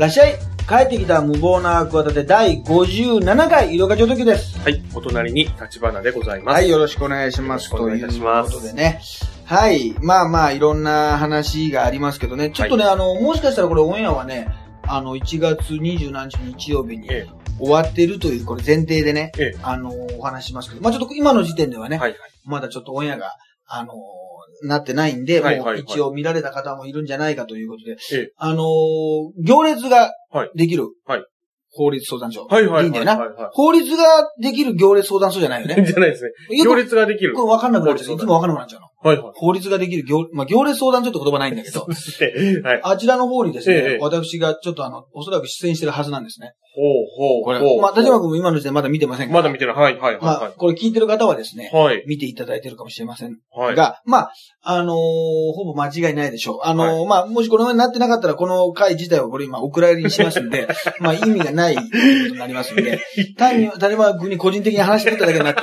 らっしゃい帰ってきた無謀な企て第57回、色課長時です。はい。お隣に立花でございます。はい、よろしくお願いします。よろしくお願いいたしますということでね。はい。まあまあ、いろんな話がありますけどね。ちょっとね、あの、もしかしたらこれオンエアはね、あの、1月27日日曜日にえ終わってるという、これ前提でね、ええあの、お話ししますけど、まあちょっと今の時点ではね、はいはい。まだちょっとオンエアが、あの、なってないんで、はいはいはいもう一応見られた方もいるんじゃないかということで、ええあの、行列がはいできる、はい法律相談所。はいはいはい。いいんだよな。法律ができる行列相談所じゃないよい。ね。じゃないですね。よく行列ができる。これ分かんなくなっちゃう。いつも分かんなくなっちゃうの。はいはい。法律ができる行、まあ、行列相談所って言葉ないんだけど、はい。あちらの方にですね、ええ私がちょっとあの、おそらく出演してるはずなんですね。ほうほう。これほう。まあ、田島君も今の時点まだ見てませんからまだ見てる。はいはいまあ、はこれ聞いてる方はですねい。、はい。見ていただいてるかもしれませんはい。が、まあ、あのーほぼ間違いないでしょう。あのーまあ、もしこのようになってなかったら、この回自体はこれ今、お蔵入りにしますんで、まあ、意味がないということになりますんで、単に、谷間君に個人的に話してただけになって、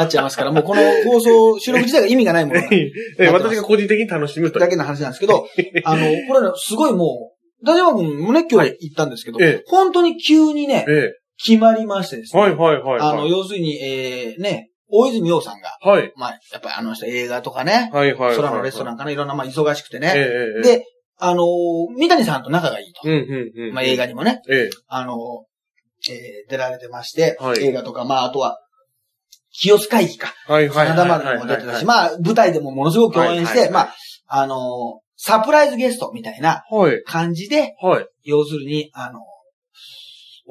なっちゃいますから、もうこの放送、収録自体が意味がないもの ええ私が個人的に楽しむと。だけの話なんですけど、あの、これね、すごいもう、谷間君もね、今日行ったんですけど、ええ本当に急にね、え決まりましてですえ。ね、はいはいはい。あの、要するに、えー、ね、大泉洋さんが、はい。まあ、やっぱりあの人映画とかね、はいはいはい。空のレストランかな、いろんな、まあ、忙しくてね。で、あのー三谷さんと仲がいいと。うんうんうん。まあ、映画にもね、ええ。あのーえー出られてまして、はい映画とか、まあ、あとは、清須会議か。はいはいはい。真田丸にも出てたし、はまあ、舞台でもものすごく共演して、はいはいはいまあ、あのーサプライズゲストみたいなはい。感じで、はい。要するに、あのー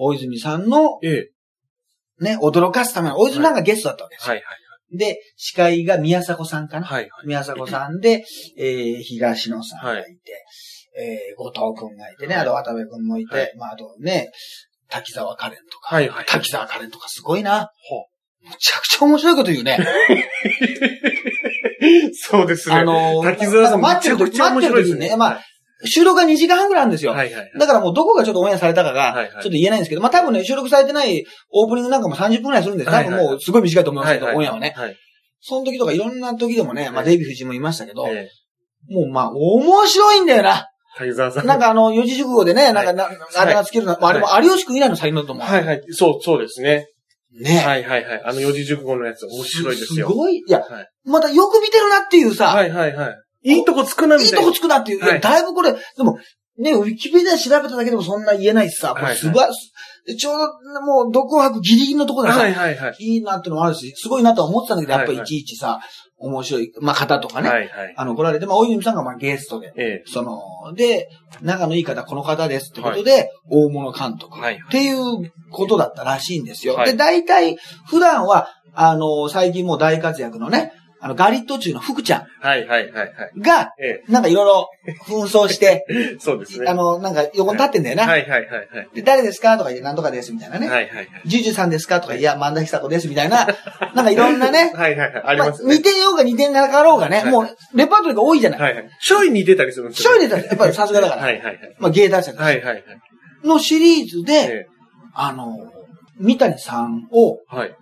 大泉さんの、ええ。ね、驚かすための、大泉さんがゲストだったわけですよ。はいで、司会が宮迫さんかな。はい。はいはい。宮迫さんで、えー、東野さんがいて、はえー、後藤くんがいてね、はいあと渡部くんもいて、はいまあ、あとね、滝沢カレンとか、はいはい。滝沢カレンとかすごいな。ほむちゃくちゃ面白いこと言うね。そうですね。あのー滝沢さん待ってる時、待って白いですね。る時にね、まあ、収録が2時間半ぐらいあるんですよ。はいはい。だからもうどこがちょっとオンエアされたかが、はいはいちょっと言えないんですけど、まあ多分ね、収録されてないオープニングなんかも30分ぐらいするんです。多はいはい分もうすごい短いと思いますけど、はいオンエアはね。はい。その時とかいろんな時でもね、まあはいデイビー夫人もいましたけど、ええ。もうまあ面白いんだよな。滝沢さん。なんかあの、四字熟語でね、なんかな、あれがつけるの、まああれも有吉くん以来の才能だと思う。はいはい。そう、そうですね。ね。はいはいはい。あの四字熟語のやつ面白いですよ。すごい。いや、はいまたよく見てるなっていうさ、はいはいはい。いいとこつくなみたいな。いいとこつくなっていう。いやはいだいぶこれ、でも、ね、ウィキペディア調べただけでもそんな言えないしさ、これはいはいすば、ちょうどもう、独白ギリギリのところでさ、はいはいはい。いいなってのもあるし、すごいなとは思ってたんだけど、やっぱりはいはいいちいちさ、面白い、まあ、方とかね、はいはい。あの、来られて、まあ、大泉さんがまあゲストで、ええ。その、で、仲のいい方、この方ですってことで、大物監督。はいっていうことだったらしいんですよ。はいで、大体、普段は、あの、最近もう大活躍のね、あの、ガリット中の福ちゃはいはいはいはい。んが、えなんかいろいろ紛争して、え。そうですね。あの、なんか横に立ってんだよな。はいはいはいはい。で、誰ですか？とか言って、なんとかです、みたいなね。はいはいはい。ジュジュさんですか？とか、いや、万田久子です、みたいな、なんかいろんなね、はいはいはい。ありますまあ似ね。てようが似てなかろうがね、はいもう、レパートリーが多いじゃない。はいはい。ちょい似てたりするんですちょいでたやっぱりさすがだから。はいはいはい。まあ、芸達者はいはいはい。のシリーズで、えあの、三谷さんを、え。はい。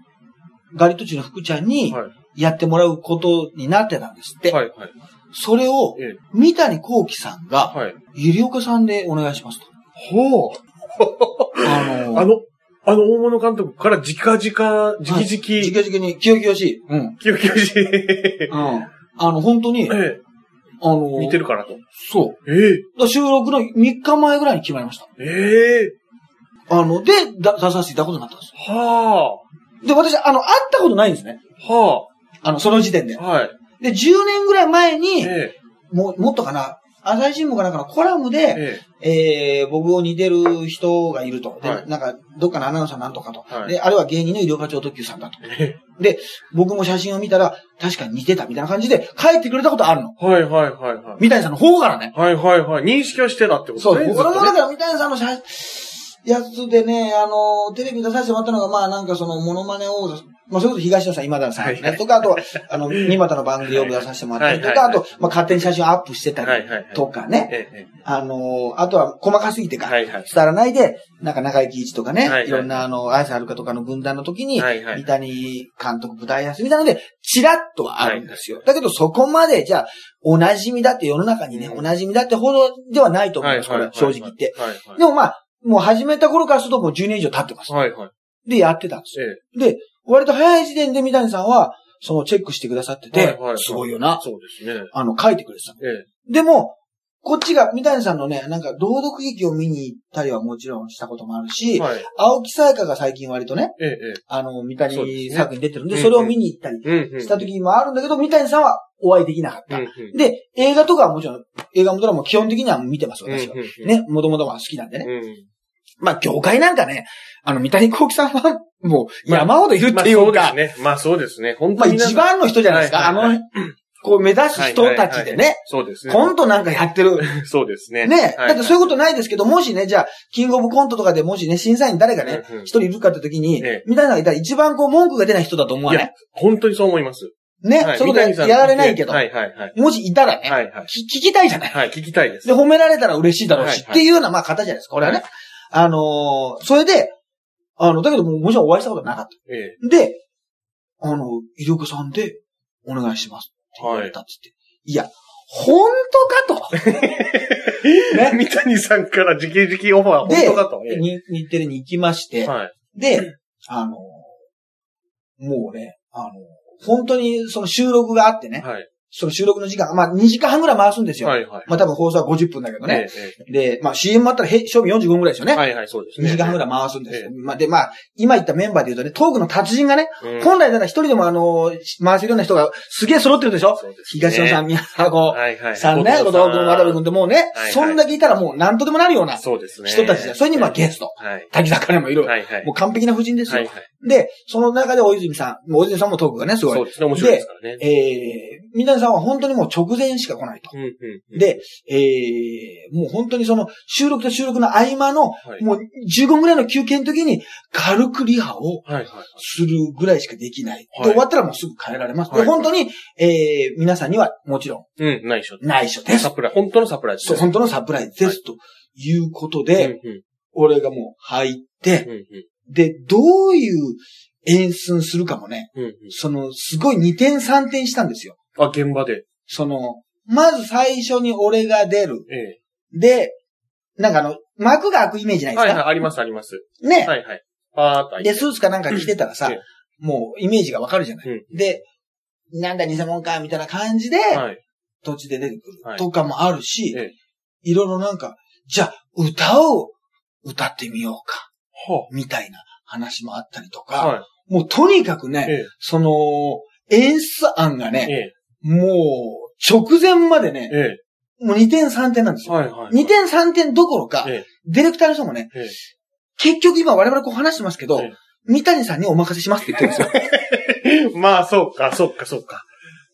ガリットチの福ちゃんにはい。やってもらうことになってたんですって。はいはい。それを、ええ。三谷幸喜さんが、はい。ゆりおかさんでお願いしますと。ほう。あの、あの、あの大物監督から直々、直々、じかじかに、きよきよしい。うん。キュキュし、うん。あの、本当に、ええ。あの、似てるからと。そう。ええ。だから収録の3日前ぐらいに決まりました。ええ。あの、で、だ出させていただくことになったんですはよ。で、私、あの、会ったことないんですね。あ。はあの、その時点であ。。はい。で、10年ぐらい前に、えもう、もっとかな、朝日新聞かなんかのコラムえ。で、ええー、僕を似てる人がいると。で、はいなんか、どっかのアナウンサーなんとかと。はいで、あれは芸人の医療課長特急さんだと。え。で、僕も写真を見たら、確かに似てたみたいな感じで、書いてくれたことあるの。はいはいはいはい。三谷さんの方からね。はいはいはい。認識はしてたってことそう、ね。僕もずっとねだから三谷さんの写やつでね、あの、テレビに出させてもらったのが、まあなんかその、モノマネをまあ、それこそ東野さん、今田さんとか、あと、あの、三股の番組でよく出させてもらったりとか、あと、まあ、勝手に写真をアップしてたり。とかね。あの、あとは細かすぎてえか。伝わらないで、なんか中井貴一とかね、はいろんなあの、綾瀬はるかとかの軍団の時に、はいはい三谷監督舞台やすみなので、チラッとはあるんですよ。だけどそこまで、じゃあ、お馴染みだって世の中にね、うんお馴染みだってほどではないと思います、これは、正直言って。。はいはい。でもまあ、もう始めた頃からするともう10年以上経ってます。はいはい。で、やってたんですで、割と早い時点で三谷さんは、そのチェックしてくださってて、はいはいはいすごいよなえ。。そうですね。あの、書いてくれてたの。ええ。でも、こっちが、三谷さんのね、なんか、朗読劇を見に行ったりはもちろんしたこともあるし、はい。青木さやかが最近割とね、ええ、ええ。あの、三そうですね谷作に出てるんで、うんそれを見に行ったりうんうん。した時もあるんだけど、三谷さんはお会いできなかった。うんうん。で、映画とかはもちろん、映画もドラマも基本的には見てます、私は。うんうん。ね、もともとは好きなんでね。うん。まあ、業界なんかね、あの、三谷幸喜さんは、もう、まあ山ほどいるっまあていうか、そうですね。まあそうですね。本まあ、当に皆さん。一番の人じゃないですか。あの、こう、目指す人たちでね、そうですね。コントなんかやってる。そうですね。ね、はいだってそういうことないですけど、もしね、じゃあ、キングオブコントとかでもしね、審査員誰がね一人いるかって時にええ、三谷さんがいたら一番こう、文句が出ない人だと思わい？やない、本当にそう思います。ね、はいそういうこと三谷さんやられないけど、はいはいはい。もしいたらね、はいはい。き聞きたいじゃない？はい、聞きたいです。で、褒められたら嬉しいだろうし、っていうような、まあ、方じゃないですか。これはね。はいあのーそれで、あの、だけどもうもちろんお会いしたことなかっえた。で、あの、医療家さんでお願いしますって言われたって言って。い、や、本当かと。え。三谷さんから直々オファー、で本当だと。えに日テレに行きまして、えはい。で、あの、もうね、あの、本当にその収録があってね、はい。その収録の時間、まあ2時間半ぐらい回すんですよ。はいはい。まあ多分放送は50分だけどね。ええで、まあ CM もあったら、へ勝負45分ぐらいですよね。はいはい、そうです2ね。時間半ぐらい回すんですよ。えまあで、まあ、今言ったメンバーで言うとね、トークの達人がね、うん本来なら一人でもあの、回せるような人がすげえ揃ってるでしょ？そうですね東野さん、宮沢子はいはい。さんね、後藤君、渡部君ってもうねはい、そんだけいたらもう何とでもなるようなそうですね。人たちで、それにまあゲスト、はい。滝坂にもいる。はいはい。もう完璧な夫人ですよ。はいはい。で、その中で大泉さん、大泉さんもトークがね、すごい。そうですね、面白いですからね。えー、三谷さんは本当にもう直前しか来ないと。うんうんうん。で、えー、もう本当にその収録と収録の合間の、はいもう15分ぐらいの休憩の時に軽くリハをはいはい。するぐらいしかできない。はいで、終わったらもうすぐ帰られます。で、はい本当に、えー、皆さんにはもちろうん、内緒。ん内緒ですサ。プライ、本当のサプライズそう、です。本当のサプライズです。ということうんで、うん俺がもう入って、うんうんで、どういう演出するかもね、うんうんその、すごい2点3点したんですよ。あ、現場で。その、まず最初に俺が出る。えで、なんかあの、幕が開くイメージないですか、えはいはい、ありますあります。ね、はいはい。パーッと開いてで、スーツかなんか着てたらさ、ええもうイメージがわかるじゃない、うで、なんだ偽物か、みたいな感じで、はい。土地で出てくるはいとかもあるし、ええいろいろなんか、じゃあ、歌を歌ってみようか、はみたいな話もあったりとあ。か、はもうとにかくね、い。えその、演出案がえ。ね、えもう、直前までねえ。、えもう2点3点なんですえ。よ。はいはい。2点3点どころか、ええディレクターの人もね、ええ結局今我々こう話してますけど、ええ三谷さんにお任せしますって言ってるんですよ。まあ、そうか、そうか、そうか。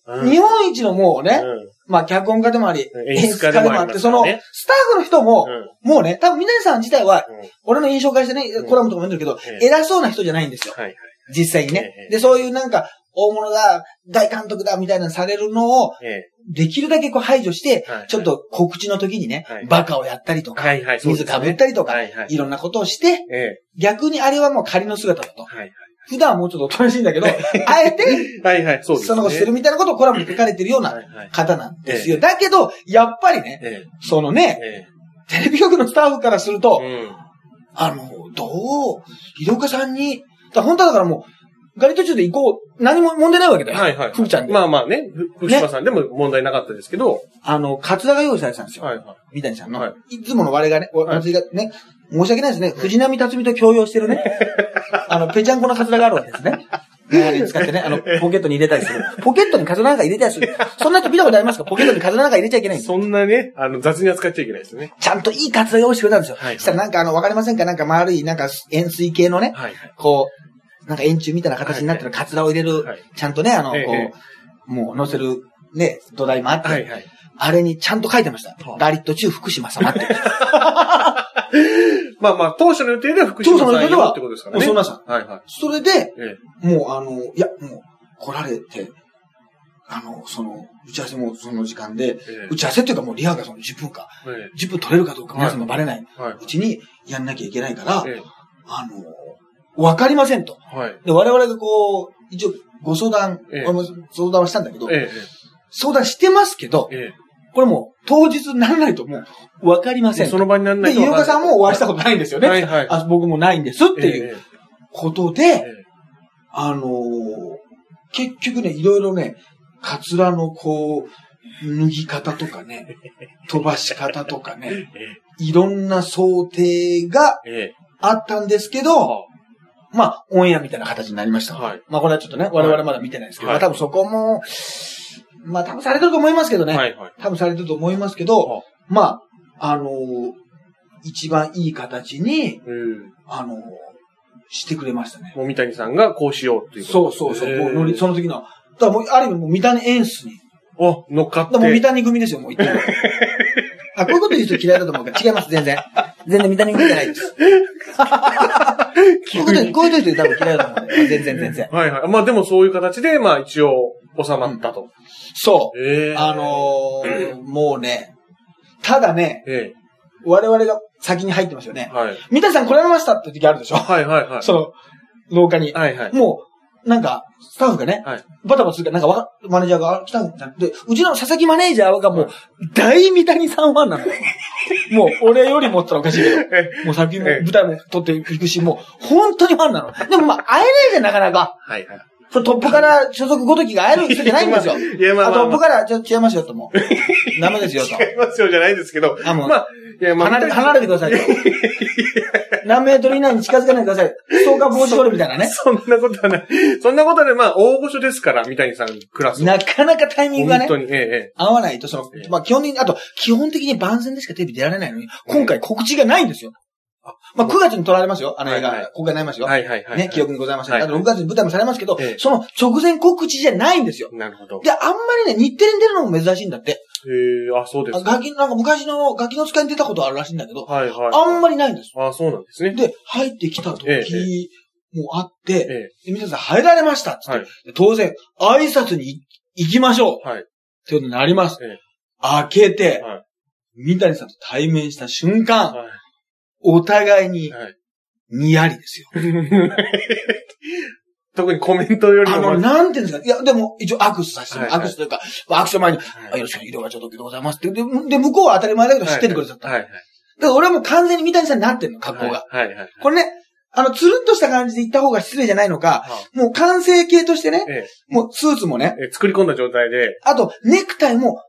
うん日本一のもうね、うんまあ脚本家でもあり、演出家でもありますその、スタッフの人も、うんもうね、多分三谷さん自体は、うん俺の印象からしてね、うんコラムとかも読んでるけど、ええ偉そうな人じゃないんですよ。はいはい。実際にね。ええで、そういうなんか、大物だ、大監督だ、みたいなのされるのを、ええ。できるだけこう排除して、はいちょっと告知の時にね、はいバカをやったりとか、水かぶったりとか、はいはい。いろんなことをして、ええ。逆にあれはもう仮の姿だと。はい普段はもうちょっとおとなしいんだけど、あえて、はいはい、そうですね。そのことしてるみたいなことをコラムに書かれてるようなはいはい。方なんですよ。だけど、やっぱりね、えそのね、え。えテレビ局のスタッフからすると、え。うん。あの、どう、医療家さんに、だ本当はだからもう、ガリ途中で行こう、何も問題ないわけだよ。はいはい。ふーちゃんで。まあまあね、ふ福島さんでも問題なかったですけど、あの、カツラが用意されてたんですよ。はいはい。三谷さんの。、はいつもの我がね、はい私がね、申し訳ないですね。藤波辰巳と共用してるね。あの、ぺちゃんこのカツラがあるわけですね。使ってね、あの、ポケットに入れたりする。ポケットにカツラなんか入れたりする。そんな人見たことありますか？ポケットにカツラなんか入れちゃいけないんですそんなね、あの、雑に扱っちゃいけないですね。ちゃんといいカツラ用意してくれたんですよ。はいしたらなんかあの、わかりませんか？なんか丸い、なんか円錐形のね、はいはい。こう、なんか円柱みたいな形になってるカツラを入れる、はいちゃんとね、あの、こええう、もう乗せる、ね、土台もあって、はいはい。あれにちゃんと書いてました。はあラリット中福島様って。まあまあ、当初の予定では福島さんよってことですからね。もうそんなさ。はいはい。それで、えもうあの、いや、もう来られて、あの、その、打ち合わせもその時間で、え。え打ち合わせっていうかもうリハがその10分か、え。10分取れるかどうか皆さんもバレないうはい。ちにやんなきゃいけないから、えあの、わかりませんと。え。はい。で、我々がこう、一応ご相談、ええ相談はしたんだけど、ええ。相談してますけど、ええ。これもう当日にならないともうわかりませんと。その場にならないで、ゆうかさんもお会いしたこことないんですよね。はいはい。あ僕もないんですっていうええことで、ええあのー結局ね、いろいろね、カツラのこう、脱ぎ方とかね、飛ばし方とかね、いろんな想定があったんですけえ。ど、まあ、オンエアみたいな形になりました。はい。まあ、これはちょっとね、我々まだ見てないですけど、はいまあ多分そこも、まあ、多分されてると思いますけどね。はいはい。多分されてると思いますけど、はまあ、あのー一番いい形に、うん。あのーしてくれましたね。もみたにさんがこうしようっていうそうそうそう。ええもう乗り、その時の。だからもう、ある意味もう三谷エンスに。お、乗っかって。もう三谷組ですよ、もう言ってる。あ、こういうこと言う人嫌いだと思うから、違います、全然。全然三谷組じゃないです。こういうこと、こういう人多分嫌いだと思う。全然全然。はいはい。まあでもそういう形で、まあ一応収まったと。そう。ええあのー、もうね、ただね、え我々が先に入ってますよねえ。。はい。三谷さん来られましたって時あるでしょ？はいはいはい。その、廊下に。はいはい。もう、なんか、スタッフがね、はいバタバタするから、なんかマネージャーがあ来たんだで、うちの佐々木マネージャーがもう、大三谷さんファンなのよ。もう、俺よりもったらおかしいけど、もう先もええ舞台も撮っていくし、もう、本当にファンなの。でもまあ、会えないじゃん、なかなか。はいはい。それトップから所属ごときが会える人じゃないんですよ。いやまああまあまあ。トップから、ちょっと違いますよ、ともう。ダメですよ、と。違いますよじゃないですけど。あ、もう、まあ、いやまあ、離れ、離れてくださいと。何メートル以内に近づかないでください。ストーカー防止法みたいなね。そんなことはない。そんなことはね、まあ、大御所ですから、三谷さんクラス。なかなかタイミングがね本、当に、ええ、ええ。合わないと、そのええ、まあ基本的に、あと、基本的に番宣でしかテレビ出られないのに、今回告知がないんですよ。まあ9月に撮られますよ、あの映はいはい画。公開になりますよ。はいはいはい。ね、記憶にございません。はいあと6月に舞台もされますけどええ、その直前告知じゃないんですよ。なるほど。で、あんまりね、日テレに出るのも珍しいんだって。ええ、あ、そうですか。あガキ、なんか昔のガキの使いに出たことあるらしいんだけど、はいはい。あんまりないんです。あ、そうなんですね。で、入ってきた時ええもあって、えで皆さん入られましたっつって、はいで当然、挨拶に行きましょうえ、はい。ってことになります。ええ開けて、はい三谷さんと対面した瞬間、はお互いに。にやりですよ。特にコメントよりあの、もまず、なんていうんですか？いや、でも、一応握手させても、はいはい握手というか、握手の前に、はいあよろしく、色がちょっとでございますって。で、で向こうは当たり前だけど知っててくれちゃった。はいはい。だから俺はもう完全に三谷さんになってるの、格好が。はいはいはい。これね、あの、つるんとした感じで行った方が失礼じゃないのか、はもう完成形としてね、えもうスーツもね、え、作り込んだ状態で、あと、ネクタイも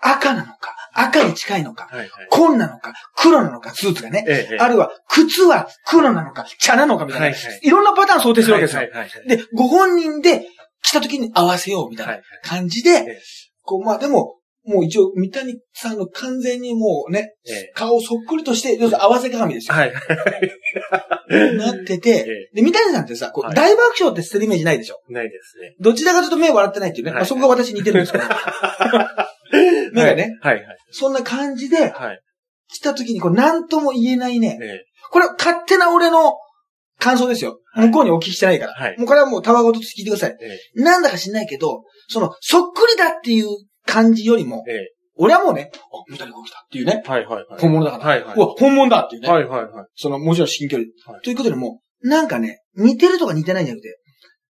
赤なのか、赤に近いのか。紺なのか、黒なのか、スーツがね。あるいは、靴は黒なのか、茶なのかみたいな。はいろんなパターン想定するわけですよ。で、ご本人で来た時に合わせようみたいな。感じで、ええこう、まあでも、もう一応、三谷さんの完全にもうね、ええ。顔そっくりとして、要するに合わせ鏡ですよ。はい。なってえて、で、三谷さんってさ、こう、はい大爆笑って捨てるイメージないでしょ？ないですね。どちらかというと目笑ってないっていうね。そこが私似てるんですけど。目がね、はいはい。そんな感じで、はい。来た時にこう、なんとも言えないね。ええ。これ、勝手な俺の感想ですよ。はい向こうにお聞きしてないから。はいもうこれはもうたわごと聞いてください。えなんだか知んないけど、その、そっくりだっていう感じよりも、え。ええ。俺はもうね、あ、三谷が来たっていうね、はいはいはい。本物だから。はいはうわ、本物だっていうい。ね。はいはいはい。その、もちろん至近距離。はいということでもう、なんかね、似てるとか似てないんじゃなくて、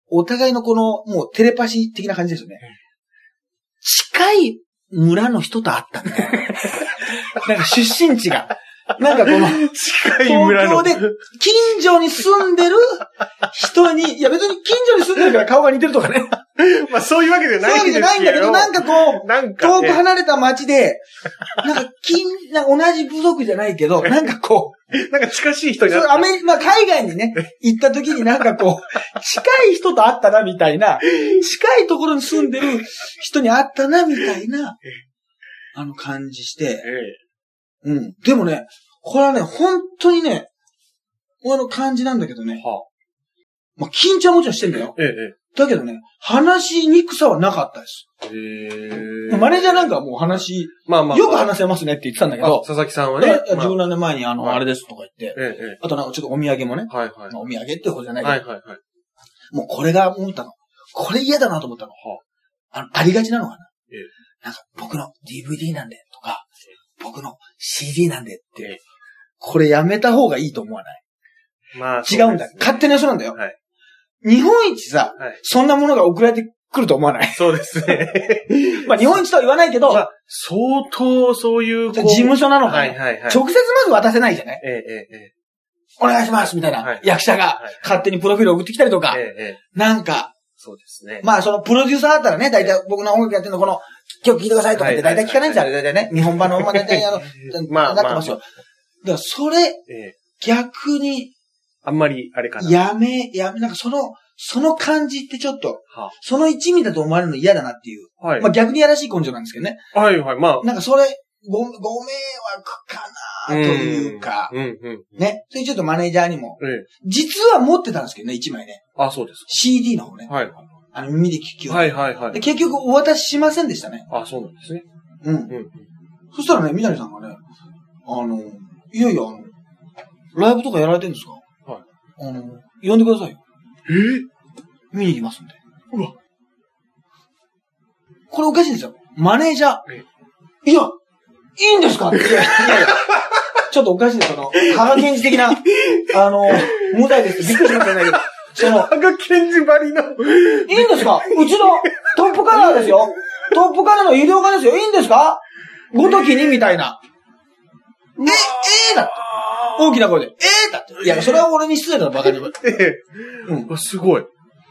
お互いのこの、もうテレパシー的な感じですよね。近い村の人と会ったみたいな。なんか出身地が。なんかこの、近い村の。東京で近所に住んでる人に、いや別に近所に住んでるから顔が似てるとかね。まあそういうわけじゃそういうわけ。じゃないんだけど、なんかこう、なんか、遠く離れた町で、なんか、近、なんか同じ部族じゃないけど、なんかこう、えなんか近しい人にアメリまあ海外にね、行った時になんかこう、近い人と会ったなみたいな、近いところに住んでる人に会ったなみたいな、あの感じして、えうん。でもね、これはね、本当にね、俺の感じなんだけどね、はまあ緊張はもちろんしてんだよ。え。ええ。だけどね、話しにくさはなかったです。へえ。マネージャーなんかはもう話、まあまあ。よく話せますねって言ってたんだけど、あ佐々木さんはね十何年前にあの、はいあれですとか言って、ええ、えあとなんかちょっとお土産もね、え。はいはい。まあお土産ってことじゃないけど、はいはいはい。もうこれが思ったの。これ嫌だなと思ったの。あの、ありがちなのかな。ええなんか、僕の DVD なんで、とか、僕の CD なんでって、ええこれやめた方がいいと思わない？まあ、違うんだ。勝手にそうなんだよ。はい日本一さ、はい。そんなものが送られてくると思わない？そうですね。まあ日本一とは言わないけど、まあ、相当そういう、こう事務所なのかな、はいはいはい。直接まず渡せないじゃない？ええ、ええ、えお願いしますみたいな、はい役者がはい勝手にプロフィール送ってきたりとか、え。ええ、ええ。なんか、そうですね。まあそのプロデューサーだったらね、大体僕の音楽やってるのこの曲聴いてくださいとかって大体聞かないんですよ、あれ大体ね。日本版のまあ大体あの、まあなってますよ。だからそれ、ええ。逆に、あんまり、あれかな。やめ、やめ、なんかその、その感じってちょっと、はその一味だと思われるの嫌だなっていう。はい。まあ逆にやらしい根性なんですけどね。はいはい。まあ、なんかそれ、ご、ご迷惑かなというか、うん、うん、うん。ね。それちょっとマネージャーにも、ええ。実は持ってたんですけどね、一枚ね。あ、そうです CD の方ね。か。はい。あの、耳で聞く。はいはいはい。で結局お渡ししませんでしたね。あ、そうなんですね。うん。うん。そしたらね、みなりさんがね、あの、いやいや、あの、ライブとかやられてるんですかはい。あの、呼んでくださいよ。え？見に行きますんで。うわ。これおかしいんですよ。マネージャーえ。いや、いいんですかって。いやいやちょっとおかしいです。その、羽賀健二的な、あの、無罪です。びっくりしましたね。その、羽賀健二ばりの。いいんですか？うちのトップカラーですよ。トップカラーの医療家ですよ。いいんですか？ごときにみたいな。え、ええだって。大きな声で。ええだって。いや、それは俺に失礼だろ、バカに。ええ。うん。わすごい。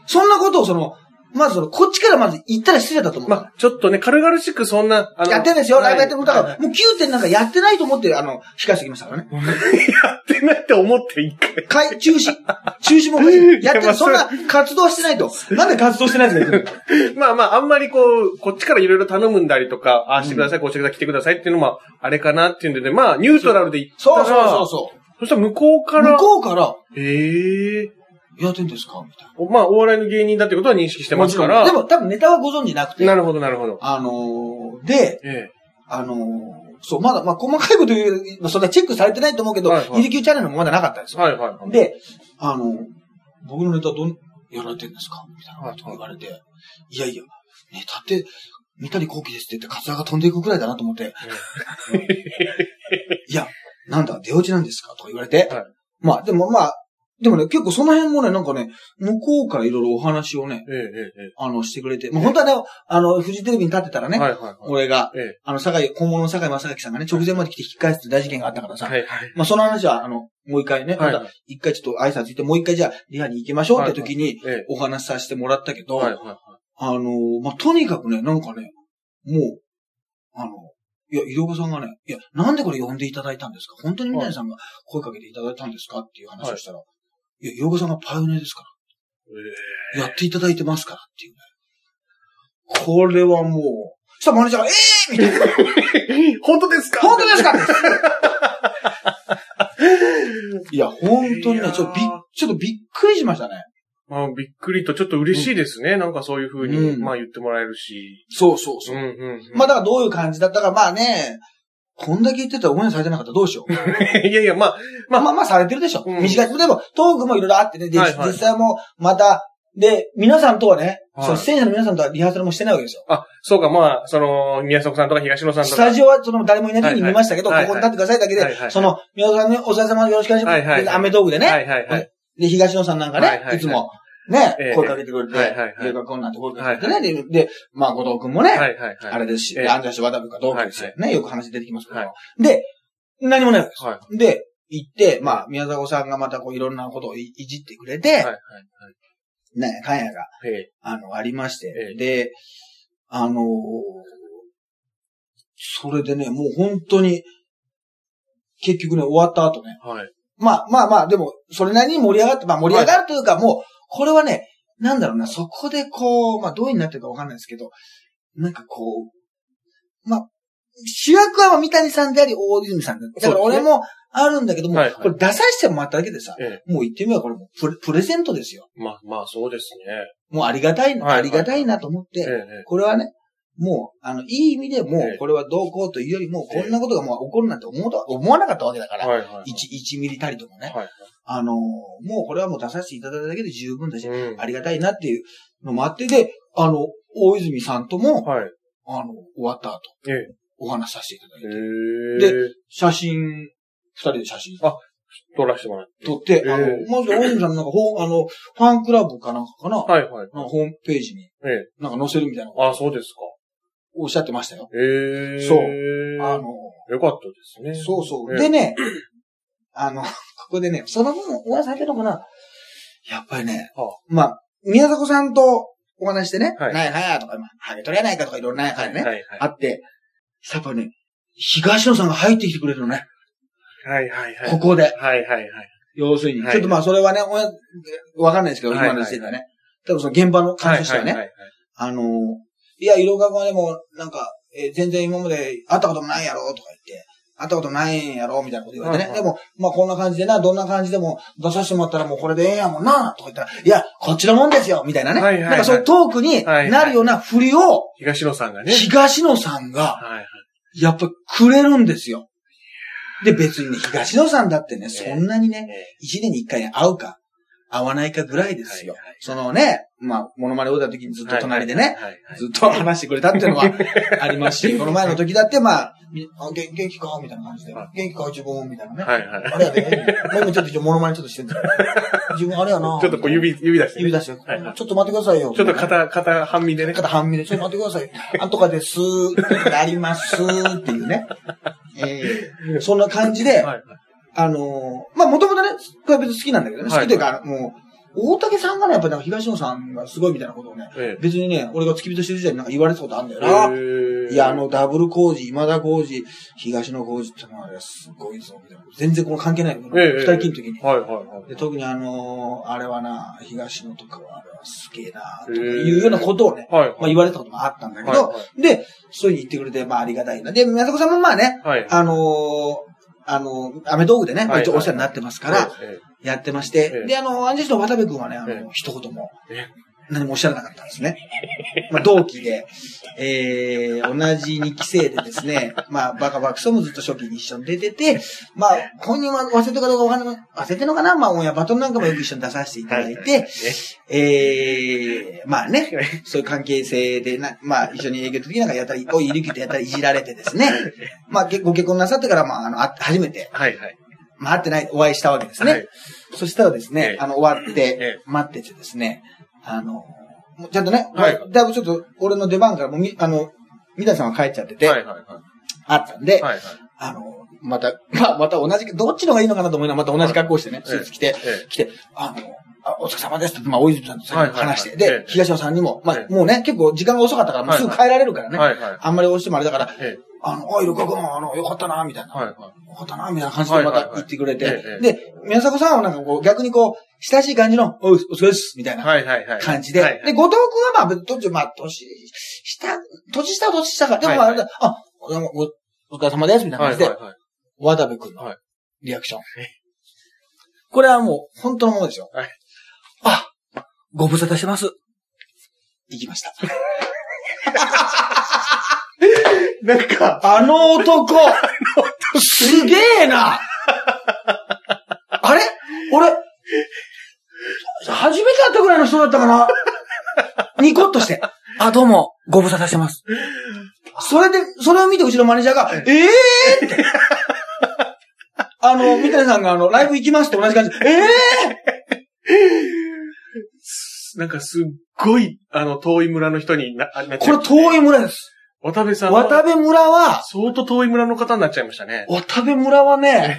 そんなことをその、まずその、こっちからまず言ったら失礼だと思う。まあ、ちょっとね、軽々しくそんな、あのやってんですよ、ライブやってる。だから、はいもう9点なんかやってないと思って、あの、控えしてきましたからね。やってないって思って一回。かい、中止。中止もおかしい。やってる、いやまあそんな活動はしてないと。なんで活動してないんですか まあまあ、あんまりこう、こっちからいろいろ頼むんだりとか、ああしてください、こっちから来てくださいっていうのも、あれかなっていうんでね、まあ、ニュートラルで言ったら、そうそうそうそそしたら向こうかう。ら向、こうから、ええやってんですか？みたいな。まあ、お笑いの芸人だってことは認識してますから。でも多分ネタはご存知なくて。なるほど、なるほど。あのー、で、ええあのー、そう、まだ、まあ、細かいこと言う、まあそんなチェックされてないと思うけど、はいはいヒリキューチャンネルもまだなかったんですよ。はいはいはい。で、あの、僕のネタどん、やられてんですか？みたいなこと言われて、いやいや、ネタって、三谷幸喜ですって言って、カツラが飛んでいくくらいだなと思って、いや、なんだ、出落ちなんですか？とか言われて、はいまあ、でもまあ、でもね、結構その辺もね、なんかね、向こうからいろいろお話をね、ええええあの、してくれて、まあ本当はね、あの、フジテレビに立ってたらね、ええはいはいはい。俺が、ええ。あの、酒井、本物の酒井正明さんがね、直前まで来て引き返すって大事件があったからさ、はいはい。まあその話は、あの、もう一回ね、まはい。た一回ちょっと挨拶行って、もう一回じゃあ、リハに行きましょうって時に、ええ。お話しさせてもらったけど、はいはいはい。あの、まあ、とにかくね、なんかね、もう、あの、いや、医療家さんがね、いや、なんでこれ呼んでいただいたんですか？本当に皆さんが声かけていただいたんですか？っていう話をしたら、い、や、医療家さんがパイオニアですから、やっていただいてますからっていうね。これはもう、そしたらマネージャーが、ええー、みたいな。本当ですか？本当ですか？いや、本当にね、ちょっとびっ、ちょっとびっくりしましたね。まあ、びっくりと、ちょっと嬉しいですね。なんかそういう風に、うんまあ言ってもらえるし。そうそうそう。うんうんうん。まあだからどういう感じだったか、まあね、こんだけ言ってたら応援されてなかったらどうしよう。いやいや、まあ、まあまあまあされてるでしょ。うん短い。でも、トークもいろいろあってね、で、はいはい実際もまた、で、皆さんとはね、はいその出演者の皆さんとはリハーサルもしてないわけですよ。あ、そうか、まあ、その、宮迫さんとか東野さんとか。スタジオはその誰もいない時に見ましたけど、はいはいここに立ってくださいだけで、はいはいその、宮沢さんね、お疲れ様よろしくお願いします。はいはいでアメトークでね、はいはいはい。で、東野さんなんかね、はいはいはいいつも、ね、ええ。声かけてくれて、はいはいはい。映画こんなんて声かけてね、で、で、まあ、後藤くんもね、はいはいはい。あれですし、ええ。アンジャッシュ渡部かどうかですよはね、よく話出てきますけど、はで、何もないです。はで、行って、まあ、宮迫さんがまたこういろんなことをいいじってくれて、い。はいはい。ね、かんやが、あの、ありまして、ええ。で、あのーそれでね、もう本当に、結局ね、終わった後ね、えはい。まあまあまあ、でも、それなりに盛り上がって、まあ盛り上がるというか、もう、これはね、なんだろうな、そこでこう、まあどういうになってるかわかんないですけど、なんかこう、まあ、主役は三谷さんであり、大泉さんだ。だから俺も、あるんだけども、これ出させてもらっただけでさ、えもう言ってみればこれもうプレプレゼントですよ。まあ、まあ、そうですね。もうありがたいありがたいなと思って、ええ。これはね、もう、あの、いい意味でもええう、これはどうこうというよりも、こんなことがもう起こるなんて思うと思わなかったわけだから、はいはい。1、1ミリたりともね。はい。あのーもうこれはもう出させていただいただけで十分だし、うん。ありがたいなっていうのもあって、で、あの、大泉さんとも、はい。あの、終わった後、ええ。お話しさせていただいて、へえ。写真、二人で写真撮らせてもらって。撮って、あのええ、まず大泉さんのなんか、あの、ファンクラブかなんかかな、はいはい。ホームページにええ。なんか載せるみたいなあ、そうですか。おっしゃってましたよ。ええ。そうああの、よかったですね。そうそう。ええでね、あの、ここでね、その分お話されてるのかなやっぱりね、はまあ、宮迫さんとお話してね、はいなんやなんやとか、まあハゲ取れやないかとかいろんなやかんやね、はいはい。あって、やっぱね、東野さんが入ってきてくれるのね、はいはいはい。ここで。はいはいはい。要するに。はいちょっとまあ、それはね、わかんないですけど、はい今の時点ではね。多分その現場の感じとしてはね、はいはいあのー、いや、色川はでも、なんか、えー全然今まで会ったこともないやろ、とか言って、会ったことないんやろ、みたいなこと言われてね。はいはいでも、まあこんな感じでな、どんな感じでも出させてもらったらもうこれでええやもんな、とか言ったら、いや、こっちのもんですよ、みたいなね。はいはいはいなんかそういうトークになるような振りを、東野さんがね。東野さんが、はいはい。やっぱくれるんですよ。で、別にね、東野さんだってね、そんなにね、え一年に一回会うか、会わないかぐらいですよはいはい。そのね、まあ、モノマネをた時にずっと隣でね、はいはいはい。ずっと話してくれたっていうのはありますし、この前の時だって、まあ、元元気か？みたいな感じでは。元気か自分みたいなね。はいはい。あれやで。もうちょっと一応モノマネちょっとしてんだ自分あれやな。ちょっとこう指、指出してね。指出して、はいはいちょっと待ってくださいよ。ちょっと肩、肩半身でね。肩半身で、ちょっと待ってください。なんとかです。なります。っていうね。えーそんな感じで、はいはい。あのーまあ、もともとね、これは別に好きなんだけどね。はい好きというか、もう、大竹さんがね、やっぱりなんか東野さんがすごいみたいなことをね、え別にね、俺が付き人してる時代になんか言われたことあるんだよえ。な。いや、あ、の、ダブル工事、今田工事、東野工事ってのはあれすごいぞ、みたいな。全然この関係ないの。ええ二人きりの時に。はいはいはい。で特にあのーあれはな、東野とかはあれはすげえな、というようなことをね、はいまあ言われたこともあったんだけど、はいはで、そういうふうに言ってくれて、まあありがたいな。で、宮迫さんもまあね、はい。あのーあのーアメ道具でね、はい一応お世話になってますから、えやってまして、ええ。で、あの、アンジェスの渡部君はね、あの、ええ。一言も。え何もおっしゃらなかったんですね。まあ、同期で、えー、同じ2期生でですね、まあ、バカバクソもずっと初期に一緒に出てて、まあ、本人は忘れてるかどうかわかんない、忘れてるのかな？まあ、オンエアバトルなんかもよく一緒に出させていただいて、えー、まあね、そういう関係性でな、まあ、一緒に営業の時なんかやったり、おい、いるきとやったらいじられてですね、まあ、げご結婚なさってから、まあ、あの、あ初めて、はいはい。まあ、会ってない、お会いしたわけですね。はい。そしたらですねえ、え。あの、終わっえてえ、待っててですね、あの、ちゃんとね、はいまあだいぶちょっと、俺の出番からもうみ、あの、三谷さんは帰っちゃってて、はいはいはい。あったんで、はいはい。あの、また、まあ、また同じ、どっちのがいいのかなと思いながら、また同じ格好してね、ええスーツ着て、え来て、あの、あお疲れ様ですって、まあ、大泉さんと話して、ええで、東野さんにも、まえあ、もうね、結構時間が遅かったから、もうすぐ帰られるからえ。ね。あんまり押してもあれだから、えあの、おい、ルカ君、あの、よかったな、みたいな。え。はいはい。よかったな、みたいな感じでまた言ってくれて。はいはいはいで、宮迫さんはなんかこう、逆にこう、親しい感じの、お疲れです、みたいなはいはいはい。感じで。はいはいで、後藤君はまあ、途中、まあ、年下、年下は年下か。でも、まあ、はいはいあ、お疲れ様です、みたいな感じで、はいはいはい。渡部君のはいリアクション。これはもう、本当のものですよ。はいあ、ご無沙汰してます。行きました。なんか、あの男すげえなあれ？俺、初めて会ったぐらいの人だったかな？ニコッとして。あ、どうも、ご無沙汰してます。それで、それを見てうちのマネージャーが、ええー、って。あの、三谷さんがあの、ライブ行きますって同じ感じ。ええなんかすっごい、あの、遠い村の人にな、なこれ遠い村です。渡部さんは。渡部村は、相当遠い村の方になっちゃいましたね。渡部村はね、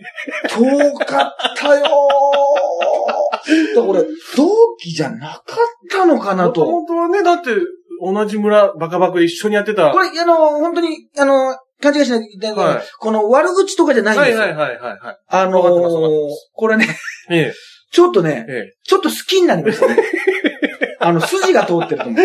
遠かったよー。だから俺、同期じゃなかったのかなもとと。もとはね、だって、同じ村、バカバカで一緒にやってた。これ、あの、本当に、あの、勘違いしないではいこの悪口とかじゃないんですよ。はいはいはいはいはい。あのわかってますわかってまこれね、ええ、ちょっとね、ええ。ちょっと好きになりましたね。あの、筋が通ってると思う。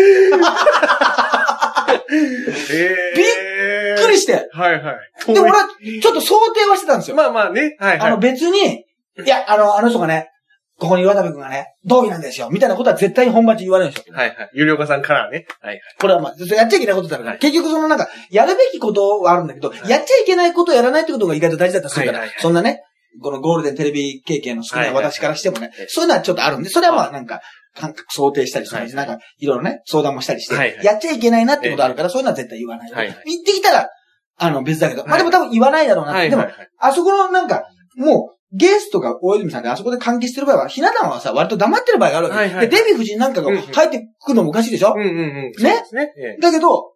びっくりして、はいはい。で、俺は、ちょっと想定はしてたんですよ。まあまあね。はいはい。あの、別に、いや、あの、あの人がね、ここに渡部君がね、同期なんですよ、みたいなことは絶対に本番中言われるんですよ。はいはい。有料化さんからね。はいはい。これはまあ、やっちゃいけないことだから、はい結局そのなんか、やるべきことはあるんだけど、やっちゃいけないことをやらないってことが意外と大事だったりするから、はいはいはいそんなね、このゴールデンテレビ経験の好きな私からしてもね、はいはいそういうのはちょっとあるんで、それはまあなんか、感覚想定したりするんです。はいなんか、いろいろね、相談もしたりして、やっちゃいけないなってことあるから、そういうのは絶対言わない。言ってきたら、あの、別だけど、まあはいでも多分言わないだろうな。でも。あそこのなんか、もう、ゲストが大泉さんであそこで関係してる場合は、ひな壇はさ、割と黙ってる場合があるわけ。はいはいで、デヴィ夫人なんかが入ってくるのもおかしいでしょ、うんうんうん。ね？ええだけど、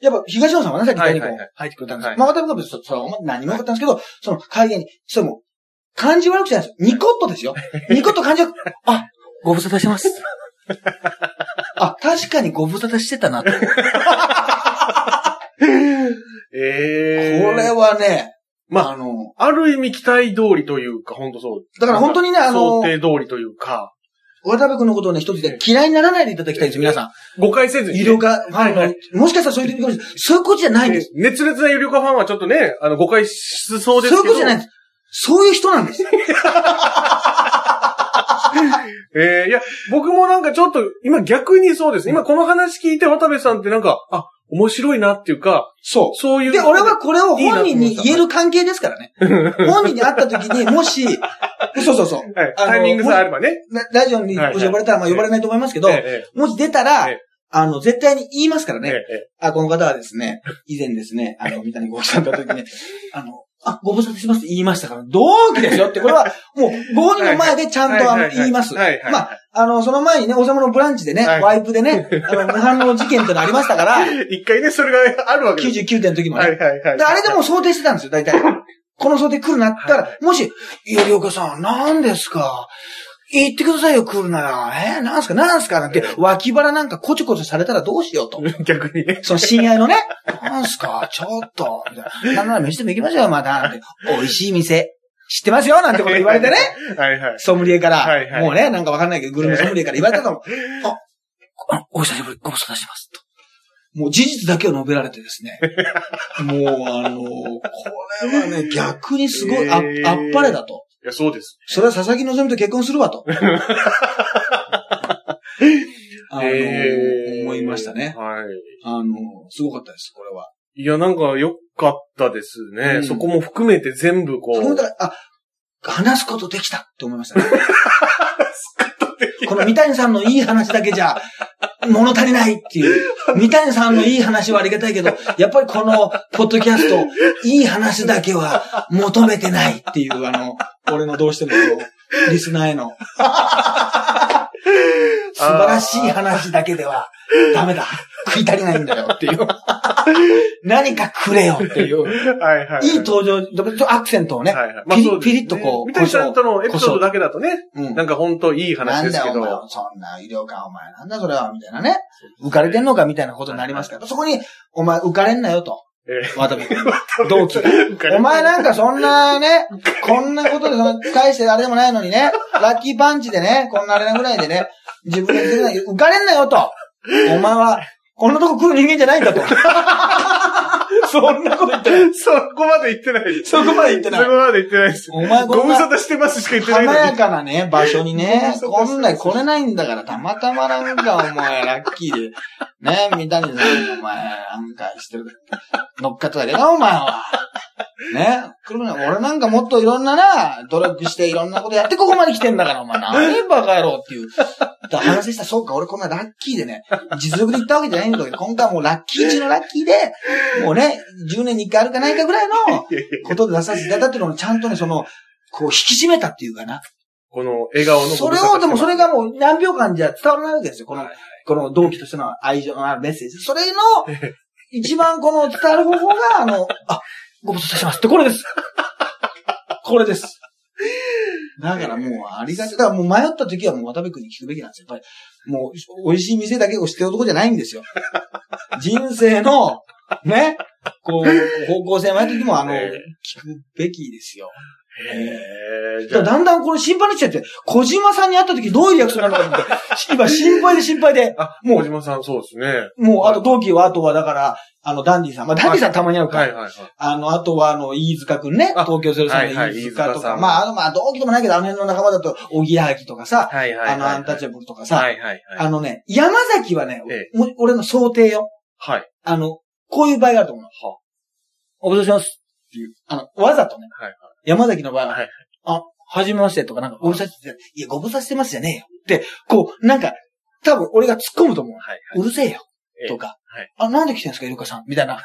やっぱ東野さんはね、さっき言ったようにこうはいはいはい入ってくれたんですまあ私は別にそそれは何もよかったんですけど、その会議に、それも、感じ悪くじゃないですよ。ニコッとですよ。ニコッと感じ悪く、あ、ご無沙汰してます。あ、確かにご無沙汰してたな ええれはね、まああの、ある意味期待通りというか、本当そう。だから本当にね、あの想、定通りというか、渡部君のことをね、一つで嫌いにならないでいただきたいんですよ、皆さん。誤解せずにね。医療科ファンの、はいはいもしかしたらそういうそういうことじゃないんです。熱烈な有料化ファンはちょっとね、あの、誤解しそうそういうですけど。ことじゃないんです。そういう人なんです。ええいや、僕もなんかちょっと、今逆にそうです。今この話聞いて渡部さんってなんか、あ、面白いなっていうか、そそういう。う。で、俺はこれを本人に言える関係ですからね。本人に会った時に、もし、そうそうそう。はい、タイミングさえあればね。なラジオにもし呼ばれたら、まあ呼ばれないと思いますけど、えもし出たらええ、あの、絶対に言いますからええね。えあ、この方はですね、以前ですね、あの、三谷幸喜さんだった時に、あの、あ、ご無沙汰しますって言いましたから、同期ですよって、これは、もう、ご本人の前でちゃんとあの言います。はいまあ、あの、その前にね、おさまのブランチでね、はいワイプでね、あの、無反応事件ってのありましたから、え一回ね、それがあるわけです。99点の時もね。はいはいはい。であれでも想定してたんですよ、大体。この想定来るなったら、もし、いや、りょうかさん、何ですか？言ってくださいよ、来るなら。えー、なんすか、なんすか？なんて、脇腹なんかコチョコチョされたらどうしようと。逆にね。その親愛のね、なんすか、ちょっと、みたいな。なんなら飯でも行きましょうよ、また。美味しい店、知ってますよ、なんてこと言われてね。はいはい。ソムリエから、はいはいもうね、なんかわかんないけど、グルメソムリエから言われたの。あ、あお久しぶり、ご無沙汰してます。と。もう事実だけを述べられてですね。もうあのこれはね、逆にすごいあ、あっぱれだと。いや、そうです。それは佐々木希と結婚するわと。あの思いましたね。はい。あのすごかったです、これは。いや、なんか良かったですね。うんそこも含めて全部こう。そのだあ、話すことできたって思いましたね。この三谷さんのいい話だけじゃ、物足りないっていう。三谷さんのいい話はありがたいけど、やっぱりこの、ポッドキャスト、いい話だけは求めてないっていう、あの、俺のどうしてもこう、リスナーへの、素晴らしい話だけでは、ダメだ。食い足りないんだよっていう。何かくれよっていう。はいはい。いい登場、アクセントをね、はいはい。ピリッとこう三谷さんとのエピソードだけだとね、うんなんか本当いい話ですけど。そんな医療官お前なんだそれは、みたいなね。浮かれてんのかみたいなことになりますから。そこに、お前浮かれんなよと。え渡部君。同期お前なんかそんなね、こんなことでその返してあれでもないのにね、ラッキーパンチでね、こんなあれなぐらいでね、自分で言ってない浮かれんなよと。お前は、こんなとこ来る人間じゃないんだと。そんなこと言ってない。そこまで言ってない。そこまで言ってないそこまで言ってないです。お前ご無沙汰してますしか言ってない華。やかなね、場所にね、こんなに来れないんだから、たまたまなんかお前、ラッキーで、ね、三谷さんにお前、なんかしてる、乗っかっただけだ、お前は。ね、俺なんかもっといろんなな、努力していろんなことやってここまで来てんだから、お前、何バカ野郎っていう。だ話したら、そうか、俺こんなラッキーでね、実力で行ったわけじゃないんだけど、今回はもうラッキー中のラッキーで、もうね、10年に1回あるかないかぐらいのことで出させていただいたっていうのをちゃんとね、その、こう引き締めたっていうかな。この笑顔のそれを、でもそれがもう何秒間じゃ伝わらないわけですよ。この、この同期としての愛情のあるメッセージ。それの、一番この伝わる方法が、あの、あ、ご無沙汰しますって、これです。これです。だからもうありがち。だからもう迷った時はもう渡部君に聞くべきなんですよ。やっぱり、もう美味しい店だけを知ってる男じゃないんですよ。人生の、ね、こう、方向性迷った時もあの、え聞くべきですよ。へえ。じだだんだんこの心配になっちゃって、小島さんに会った時どういうリアクションなのかって、今心配で心配で、あ、もう小島さんそうですね。もうあと同期は、あとはだから、あの、ダンディさん。まあ、ダンディさんたまに会うから。はいはいはい。あの、あとは、あの、飯塚くんね。あ東京03はいはいの飯塚とか。飯塚さんまあ、あの、まあ、同期でもないけど、あの辺の仲間だと、おぎやはぎとかさ、はいはいはい。あの、アンタッチャブルとかさ、はいはいはい。あのね、山崎はね俺の想定よ。はい。あの、こういう場合があると思うの。はお待たせします。っていう。あの、わざとね、はいはい。山崎の場合は、はいあ、はじめましてとか、なんか、ご無沙汰して、いや、ご無沙汰してますじゃねえよ。って、こう、なんか、多分俺が突っ込むと思う。はい。うるせえよ。ええとか、はいあ、なんで来てんすか、イルカさんみたいな。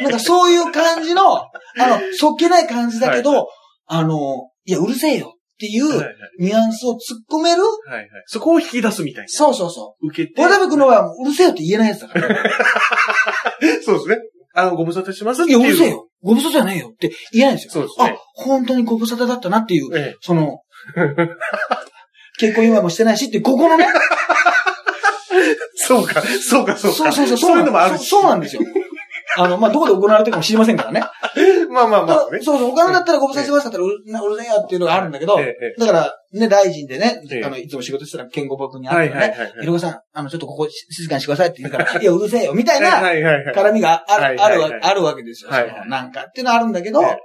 なんかそういう感じの、あの、そっけない感じだけど、はいあの、いや、うるせえよっていはいはいうニュアンスを突っ込めるはいはい。そこを引き出すみたいな。そうそうそ受けて。う。渡部君の場合は、うるせえよって言えないやつだから。そうですね。あの、ご無沙汰しますっていや、いう。うるせえよ。ご無沙汰じゃねえよって言えないんですよ。そうですねあ、本当にご無沙汰だったなっていう、ええ。その、結婚祝いもしてないしって、ここのね、そうか、そうか、そうか。そうそうそう、そういうのもあるし。そうそうなんですよ。あの、まあ、どこで行われてるかも知りませんからね。まあまあまあね。そうそう、他のだったらご無沙汰しましたったら、うるせえよっていうのがあるんだけど、だから、ね、大臣でねええ、あの、いつも仕事してたら、健吾僕に会ってね。ひろこさん、あの、ちょっとここ静かにしてくださいって言うから、いや、うるせえよ、みたいな。絡みがある、あるわ、あるわけですよ。なんかっていうのはあるんだけどええ、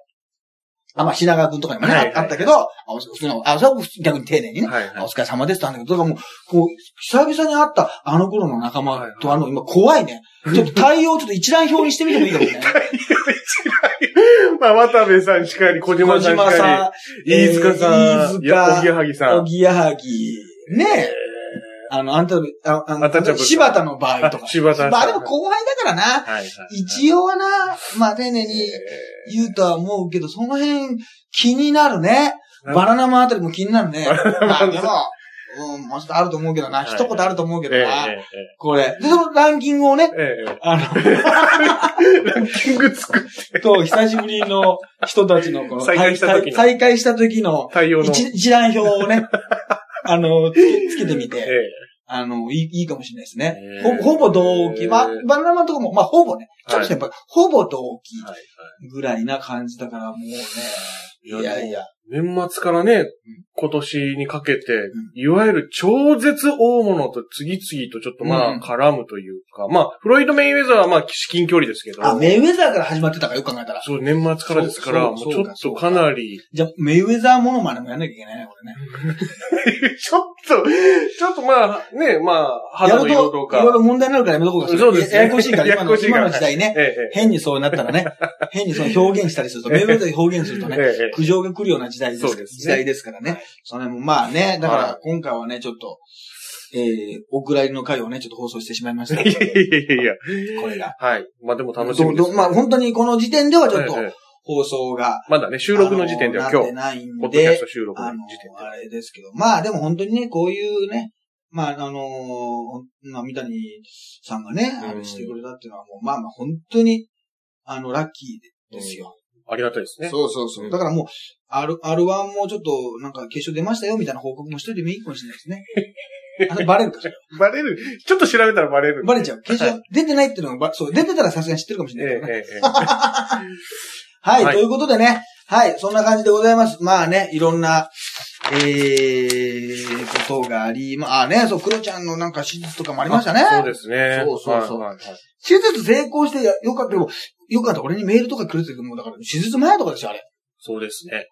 あ、まあ、品川くんとかにもね、はいはいあったけど、あ、お普通の、あ、それは逆に丁寧にね、はいはい。あお疲れ様ですってあるんだけど、だからもう、こう、久々に会ったあの頃の仲間とあの、今怖いね。ちょっと対応ちょっと一覧表にしてみてもいいかもね。まあ、渡部さんしかり、小島小さんしかり、飯塚さん、えー飯塚おぎやはぎさん、おん。ぎやはぎ、ねあの、あんた、あああたちゃぶ柴田の場合とか。柴田。まあでも後輩だからな。はいはい。一応はな、まあ丁寧に言うとは思うけど、その辺気になるね。うんバナナマンあたりも気になるね。ナマンうん、もうちょっとあると思うけどな。はい一言あると思うけどええな。えこれ。で、そのランキングをね、えええあの、ランキング作って、と、久しぶりの人たちのこの、再会した時の再再会した時の対応の。一一覧表をね、あの、つけつけてみえて、えあの、いいいいかもしれないですねえ。ほーほぼ同期。まあ、バナナマンとかも、まあ、ほぼね。ちょっとやっぱ、ほぼ同期ぐらいな感じだから、もうね。いやいや。年末からね、今年にかけて、ん。いわゆる超絶大物と次々とちょっとまあうん絡むというか、まあ、フロイド・メイウェザーはまあ至近距離ですけど、あ、メイウェザーから始まってたからよく考えたら。そう、年末からですから、もうちょっとか。なり、じゃあ、メイウェザーモノマネもやんなきゃいけないね、これね。ちょっと、ちょっとまあ、ね、まあ、肌の色とか。いろいろ問題になるからやめとこうか。そうですね。ややこしいから、今の、今の時代ね。変にそうなったらね、変にその表現したりすると、メイウェザーで表現するとえ、ね、ええ、苦情が来るような時代ですそうですね時代ですからね。それもまあね、だかはら今回はね、ちょっと、えー、お蔵入りの回をね、ちょっと放送してしまいました。いやいやいやいや。これが。はい。まあでも楽しみです。どどまあ本当にこの時点ではちょっと放送が、まだね、収録の時点では今日、ってないんポッドキャスでト、収録のあの時点で。、あれですけど、まあでも本当にね、こういうね、まああのーまあ三谷さんがね、あうんれしてくれたっていうのはもう、まあまあ本当に、あの、ラッキーですよ。ありがたいですね。そうそうそうう。んだからもう、R、R1 もちょっと、なんか決勝出ましたよみたいな報告もしといてもいいかもしれないですね。あのバレるかしら。バレる。ちょっと調べたらバレる。バレちゃう。決勝出てないっていうのがば、そう、出てたらさすがに知ってるかもしええれないからね。ええええ はい、はいということでね、はい、そんな感じでございます。まあね、いろんな、えー、ことがあり、まあね、そう、クロちゃんのなんか手術とかもありましたね。そうですね。そうそうそうはいはいはい手術成功してよよかった。でも、よかった。俺にメールとかくれてるもうだから、手術前とかですよ、あれ。そうですね。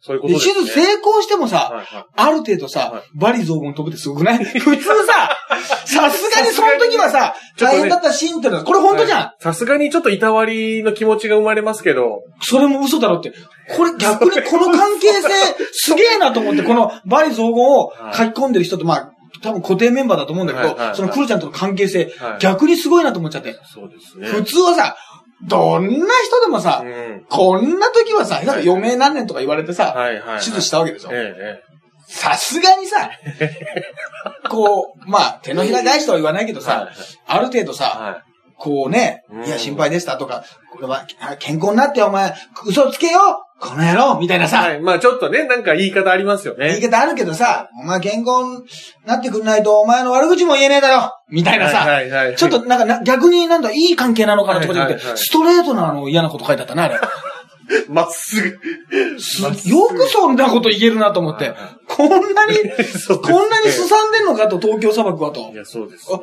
そういうこで、とですね。手術成功してもさ、はいはいある程度さ、はいバリ雑言飛ぶってすごくない？普通さ、さすがにその時はさ、大変だったシーンってのは、これ本当じゃん、はいさすがにちょっといたわりの気持ちが生まれますけど、それも嘘だろって。これ 逆にこの関係性、すげえなと思って、このバリ雑言を書き込んでる人と、まあ、多分固定メンバーだと思うんだけど、はいはいはいそのクロちゃんとの関係性、はい逆にすごいなと思っちゃって。そうですね。普通はさ、どんな人でもさ、うん。こんな時はさ、なんか余命何年とか言われてさ、はいはいはい。手術したわけでしょ。えええさすがにさ、こう、まあ、手のひら返しとは言わないけどえ。さ、ある程度さ、はこうねうん、いや、心配でしたとか、これは、あ健康になってお前、嘘つけよこの野郎みたいないさ、はい。まあちょっとね、なんか言い方ありますよね。言い方あるけどさ、お前健康になってくんないとお前の悪口も言えねえだろみたいなさ、はいはいはい。ちょっとなんかな逆になんだ、いい関係なのかなとかじゃなくて、ストレートなあの嫌なこと書いてあったな、あれ。まっすぐ。よくそんなこと言えるなと思って。こんなに、こんなにすさんでんのかと、東京砂漠はとい。や、そうですね。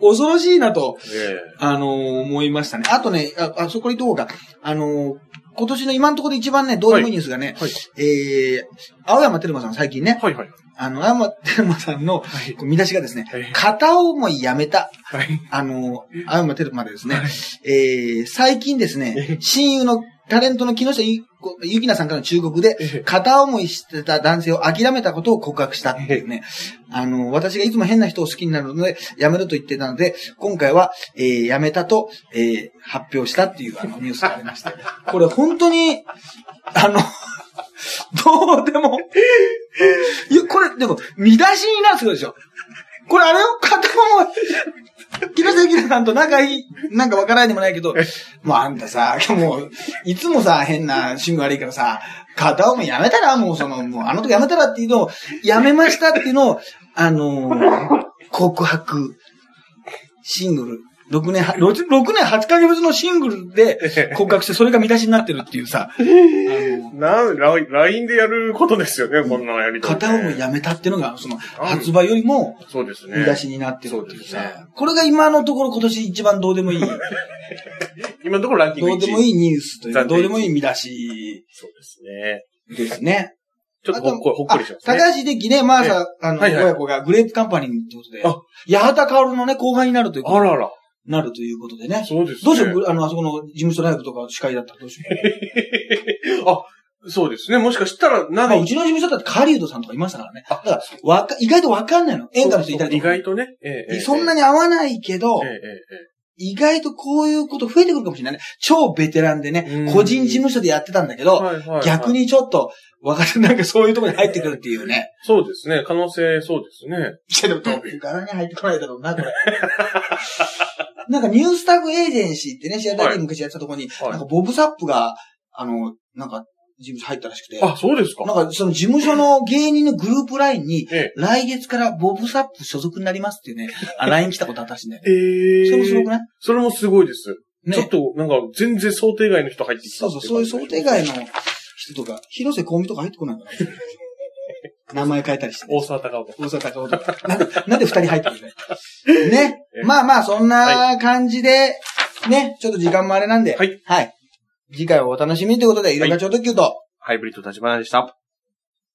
恐ろしいなと、えあのー思いましたね。あとね、あ、あそこにどうか。あのー今年の今のところで一番ね、どうでもいいニュースがね、はいえー、青山テルマさん最近ね、はいはい。あの、青山テルマさんの見出しがですね、はい片思いやめた。はい。あの、青山テルマでですね、はいえー、最近ですね、親友のタレントの木下ゆゆきなさんからの忠告でええ、片思いしてた男性を諦めたことを告白したっていうね。あの、私がいつも変な人を好きになるので、やめると言ってたので、今回は、えー、やめたと、えー、発表したっていうあのニュースがありまして。これ本当に、あの、どうでも、いや、これ、でも、見出しになってくるでしょ。これあれよ、片思い。木下ゆきなさんと仲いい、なんかわからないでもないけど、もうあんたさ、もう、いつもさ、変な趣味悪いからさ、片思いやめたら、もうその、もうあの時やめたらっていうのを、やめましたっていうのを、あのー告白、シングル、6年は、6, 6年8ヶ月のシングルで告白して、それが見出しになってるっていうさ、あ のなん、ライン LINE でやることですよね、こんなのやりとりね片思いやめたっていうのが、その、発売よりも、そうですね。見出しになってるっていうそうですさ、これが今のところ今年一番どうでもいい、ど 今のところランキング1位。うでもいいニュースというか、どうでもいい見出しそうですね。ですね。ちょっとほっこり、ほっこりしますね。高橋秀樹ね、まあさ、あの、親子がグレープカンパニーってことであ、八幡薫のね、後輩になるということあらら。なるということでね。そうですね。どうしよう、あの、あそこの事務所ライブとか司会だったらどうしよう。あ、そうですね。もしかしたら、なんかまあ、う、ちの事務所だってカリウドさんとかいましたからね。あだから、わか、意外とわかんないの。演歌の人いたりとか。意外とね。ええええそんなに合わないけどええ、え意外とこういうこと増えてくるかもしれないね。超ベテランでねう、ん個人事務所でやってたんだけえど、はいはいはい逆。にちょっと、若手なんかそういうところに入ってくるっていうね。そうですね。可能性、そうですね。いやでも、どう柄に入ってこないだろうな、これ。なんかニュースタグエージェンシーってね、シアターで昔やってたところに、はいなんかボブサップが、あの、なんか、事務所入ったらしくて、あ、そうですか。なんかその事務所の芸人のグループラインに、え来月からボブサップ所属になりますっていうね、あ、LINE 来たことあったらしね。ええそれもすごくない？それもすごいです。ねちょっと、なんか、全然想定外の人入ってきたそうそう、そういう想定外の人とか、広瀬香美とか入ってこないかな。名前変えたりして、ね。大沢たかおと。大阪高尾とか。なんで、なんで二人入ってくるね。ねえ。まあまあ、そんな感じで、ね、ちょっと時間もあれなんで、はい。はい。次回をお楽しみということで、イルカ超特急と、ハイブリッド立花でした。